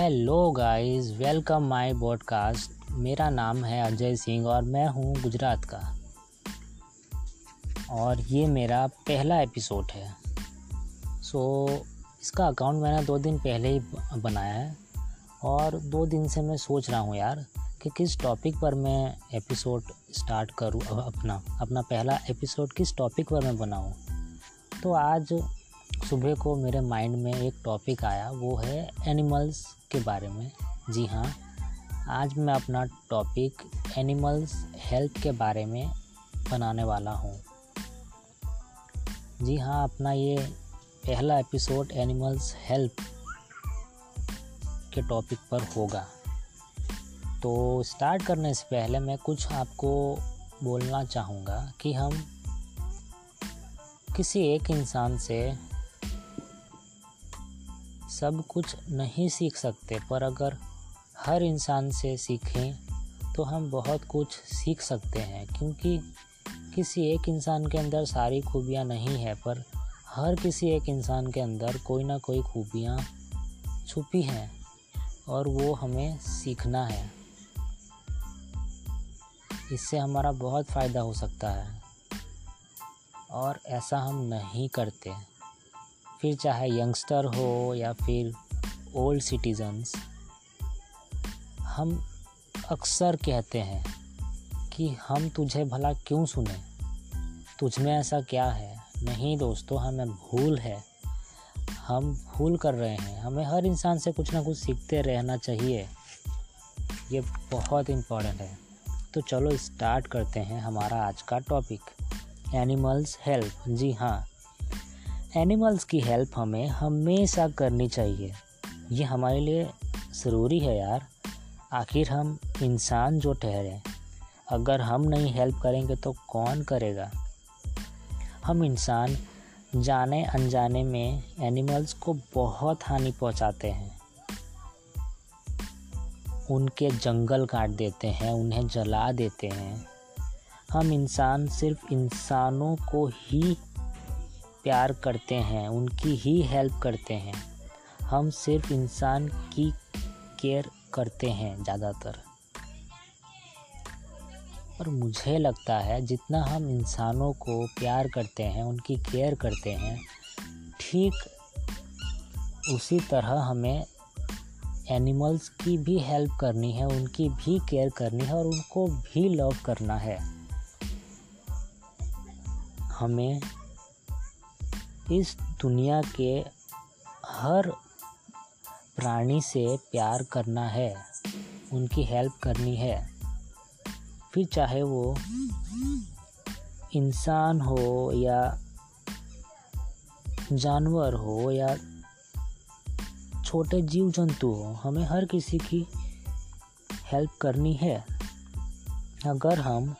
Hello guys welcome my podcast मेरा नाम है अजय सिंह और मैं हूँ गुजरात का। और ये मेरा पहला एपिसोड है। सो so, इसका अकाउंट मैंने दो दिन पहले ही बनाया है। और दो दिन से मैं सोच रहा हूँ यार कि किस टॉपिक पर मैं एपिसोड स्टार्ट करूँ अपना अपना पहला एपिसोड किस टॉपिक पर मैं बनाऊँ। तो आज सुबह को मेरे माइंड में एक टॉपिक आया, वो है एनिमल्स के बारे में। जी हाँ आज मैं अपना टॉपिक एनिमल्स हेल्थ के बारे में बनाने वाला हूँ। जी हाँ अपना ये पहला एपिसोड एनिमल्स हेल्थ के टॉपिक पर होगा। तो स्टार्ट करने से पहले मैं कुछ आपको बोलना चाहूँगा कि हम किसी एक इंसान से सब कुछ नहीं सीख सकते, पर अगर हर इंसान से सीखें तो हम बहुत कुछ सीख सकते हैं, क्योंकि किसी एक इंसान के अंदर सारी खूबियाँ नहीं है, पर हर किसी एक इंसान के अंदर कोई ना कोई खूबियाँ छुपी हैं, और वो हमें सीखना है। इससे हमारा बहुत फ़ायदा हो सकता है, और ऐसा हम नहीं करते। फिर चाहे यंगस्टर हो या फिर ओल्ड सिटीजन्स, हम अक्सर कहते हैं कि हम तुझे भला क्यों सुने? तुझ में ऐसा क्या है? नहीं दोस्तों, हमें भूल है। हम भूल कर रहे हैं। हमें हर इंसान से कुछ ना कुछ सीखते रहना चाहिए। ये बहुत इम्पोर्टेंट है। तो चलो स्टार्ट करते हैं हमारा आज का टॉपिक एनिमल्स हेल्थ जी हाँ एनिमल्स की हेल्प हमें हमेशा करनी चाहिए। ये हमारे लिए ज़रूरी है यार। आखिर हम इंसान जो ठहरे, अगर हम नहीं हेल्प करेंगे तो कौन करेगा? हम इंसान जाने अनजाने में एनिमल्स को बहुत हानि पहुंचाते हैं। उनके जंगल काट देते हैं, उन्हें जला देते हैं। हम इंसान सिर्फ़ इंसानों को ही प्यार करते हैं, उनकी ही हेल्प करते हैं। हम सिर्फ़ इंसान की केयर करते हैं ज़्यादातर। और मुझे लगता है जितना हम इंसानों को प्यार करते हैं, उनकी केयर करते हैं, ठीक उसी तरह हमें एनिमल्स की भी हेल्प करनी है, उनकी भी केयर करनी है और उनको भी लव करना है। हमें इस दुनिया के हर प्राणी से प्यार करना है, उनकी हेल्प करनी है। फिर चाहे वो इंसान हो या जानवर हो या छोटे जीव जंतु हो, हमें हर किसी की हेल्प करनी है। अगर हम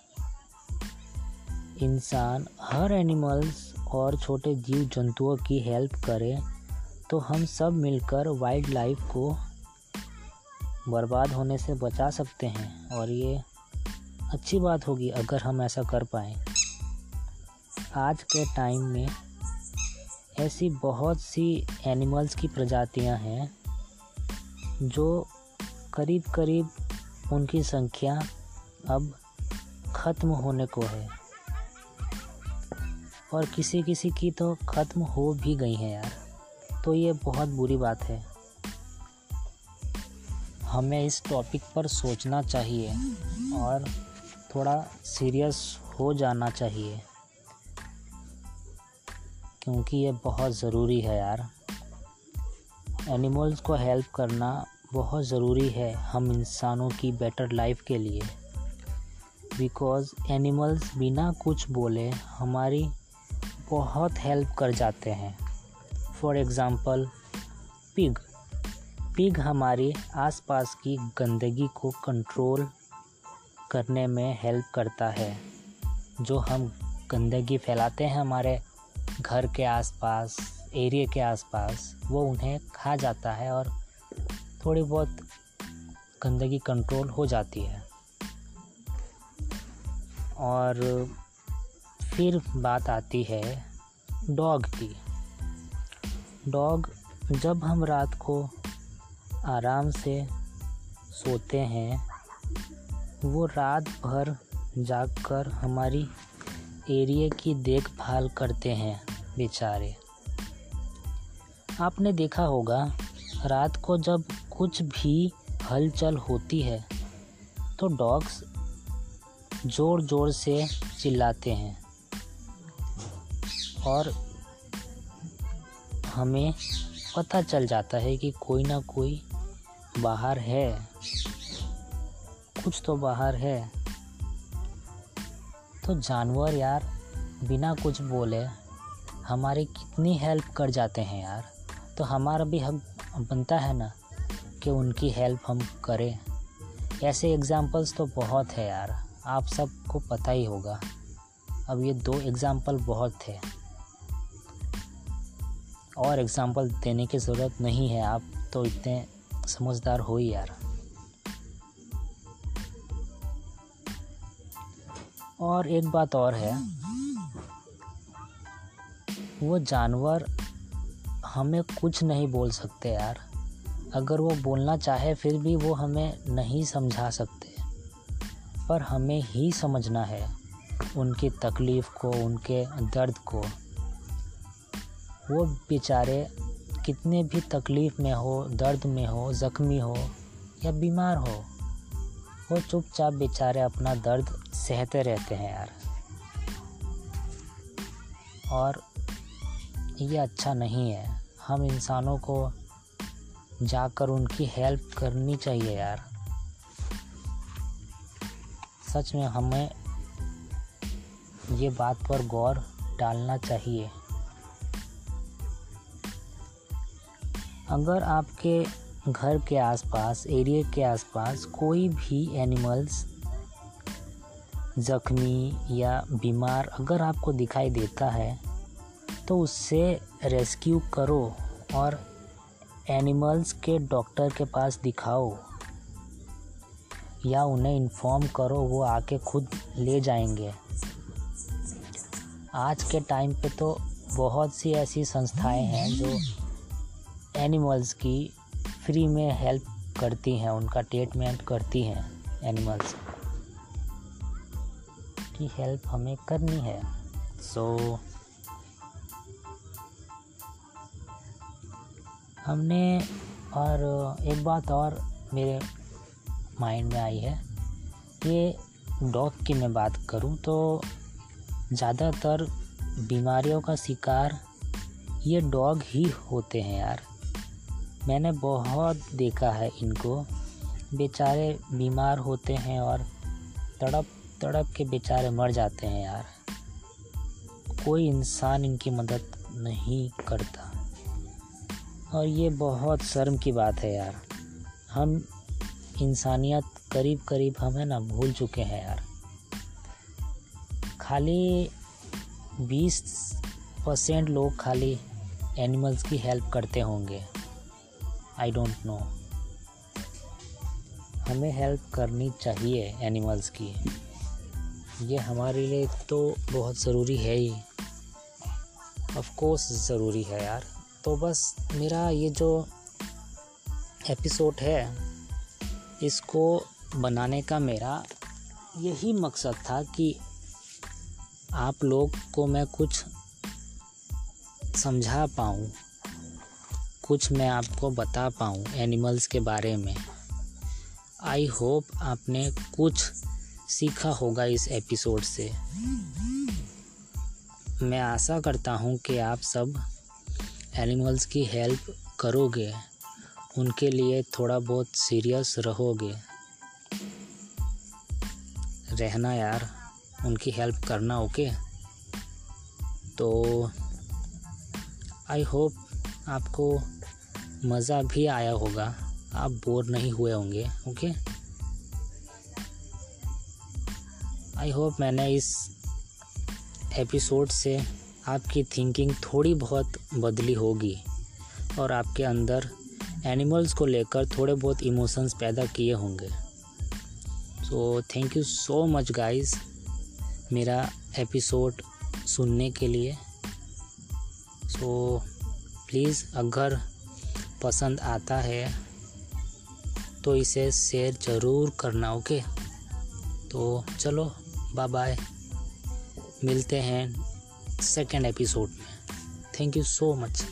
इंसान, हर एनिमल्स और छोटे जीव जंतुओं की हेल्प करें तो हम सब मिलकर वाइल्ड लाइफ को बर्बाद होने से बचा सकते हैं। और ये अच्छी बात होगी अगर हम ऐसा कर पाएँ। आज के टाइम में ऐसी बहुत सी एनिमल्स की प्रजातियाँ हैं, जो करीब करीब उनकी संख्या अब ख़त्म होने को है। और किसी किसी की तो ख़त्म हो भी गई हैं यार। तो ये बहुत बुरी बात है। हमें इस टॉपिक पर सोचना चाहिए और थोड़ा सीरियस हो जाना चाहिए। क्योंकि ये बहुत ज़रूरी है यार। एनिमल्स को हेल्प करना बहुत ज़रूरी है हम इंसानों की बेटर लाइफ के लिए। बिकॉज़ एनिमल्स बिना कुछ बोले हमारी बहुत हेल्प कर जाते हैं। फॉर एग्ज़ाम्पल पिग पिग हमारी आसपास की गंदगी को कंट्रोल करने में हेल्प करता है। जो हम गंदगी फैलाते हैं हमारे घर के आसपास एरिए के आसपास, वो उन्हें खा जाता है और थोड़ी बहुत गंदगी कंट्रोल हो जाती है। और फिर बात आती है डॉग की। डॉग जब हम रात को आराम से सोते हैं, वो रात भर जागकर हमारी एरिया की देखभाल करते हैं बेचारे। आपने देखा होगा, रात को जब कुछ भी हलचल होती है तो डॉग्स ज़ोर ज़ोर से चिल्लाते हैं। और हमें पता चल जाता है कि कोई ना कोई बाहर है। कुछ तो बाहर है। तो जानवर यार, बिना कुछ बोले हमारी कितनी हेल्प कर जाते हैं यार। तो हमारा भी हक बनता है ना कि उनकी हेल्प हम करें। ऐसे एग्ज़ाम्पल्स तो बहुत है यार, आप सबको पता ही होगा। अब ये दो एग्ज़ाम्पल बहुत थे। और एग्ज़ाम्पल देने की ज़रूरत नहीं है। आप तो इतने समझदार हो ही यार। और एक बात और है। वो जानवर हमें कुछ नहीं बोल सकते यार। अगर वो बोलना चाहे, फिर भी वो हमें नहीं समझा सकते। पर हमें ही समझना है उनकी तकलीफ़ को, उनके दर्द को। वो बेचारे कितने भी तकलीफ़ में हो, दर्द में हो, ज़ख्मी हो या बीमार हो, वो चुपचाप बेचारे अपना दर्द सहते रहते हैं यार। और ये अच्छा नहीं है। हम इंसानों को जाकर उनकी हेल्प करनी चाहिए यार। सच में हमें ये बात पर गौर डालना चाहिए। अगर आपके घर के आसपास एरिया के आसपास कोई भी एनिमल्स ज़ख्मी या बीमार अगर आपको दिखाई देता है तो उससे रेस्क्यू करो और एनिमल्स के डॉक्टर के पास दिखाओ या उन्हें इन्फॉर्म करो, वो आके खुद ले जाएँगे। आज के टाइम पे तो बहुत सी ऐसी संस्थाएँ हैं जो एनिमल्स की फ्री में हेल्प करती हैं उनका ट्रीटमेंट करती हैं एनिमल्स की हेल्प हमें करनी है। सो so, हमने और एक बात और मेरे माइंड में आई है। ये डॉग की मैं बात करूँ तो ज़्यादातर बीमारियों का शिकार ये डॉग ही होते हैं यार। मैंने बहुत देखा है इनको। बेचारे बीमार होते हैं और तड़प तड़प के बेचारे मर जाते हैं यार। कोई इंसान इनकी मदद नहीं करता। और ये बहुत शर्म की बात है यार। हम इंसानियत करीब करीब हमें ना भूल चुके हैं यार। खाली बीस परसेंट लोग खाली एनिमल्स की हेल्प करते होंगे। आई डोंट नो हमें हेल्प करनी चाहिए एनिमल्स की। ये हमारे लिए तो बहुत ज़रूरी है ही। ऑफ़ कोर्स ज़रूरी है यार। तो बस मेरा ये जो एपिसोड है, इसको बनाने का मेरा यही मकसद था कि आप लोग को मैं कुछ समझा पाऊँ। कुछ मैं आपको बता पाऊँ एनिमल्स के बारे में। आई होप आपने कुछ सीखा होगा इस एपिसोड से। मैं आशा करता हूँ कि आप सब एनिमल्स की हेल्प करोगे। उनके लिए थोड़ा बहुत सीरियस रहोगे। रहना यार, उनकी हेल्प करना ओके? तो आई होप आपको मज़ा भी आया होगा। आप बोर नहीं हुए होंगे ओके? आई होप मैंने इस एपिसोड से आपकी थिंकिंग थोड़ी बहुत बदली होगी और आपके अंदर एनिमल्स को लेकर थोड़े बहुत इमोशंस पैदा किए होंगे। So thank you so much guys मेरा एपिसोड सुनने के लिए। सो so, प्लीज़ अगर पसंद आता है तो इसे शेयर ज़रूर करना ओके तो चलो बाय बाय मिलते हैं सेकेंड एपिसोड में. Thank you so much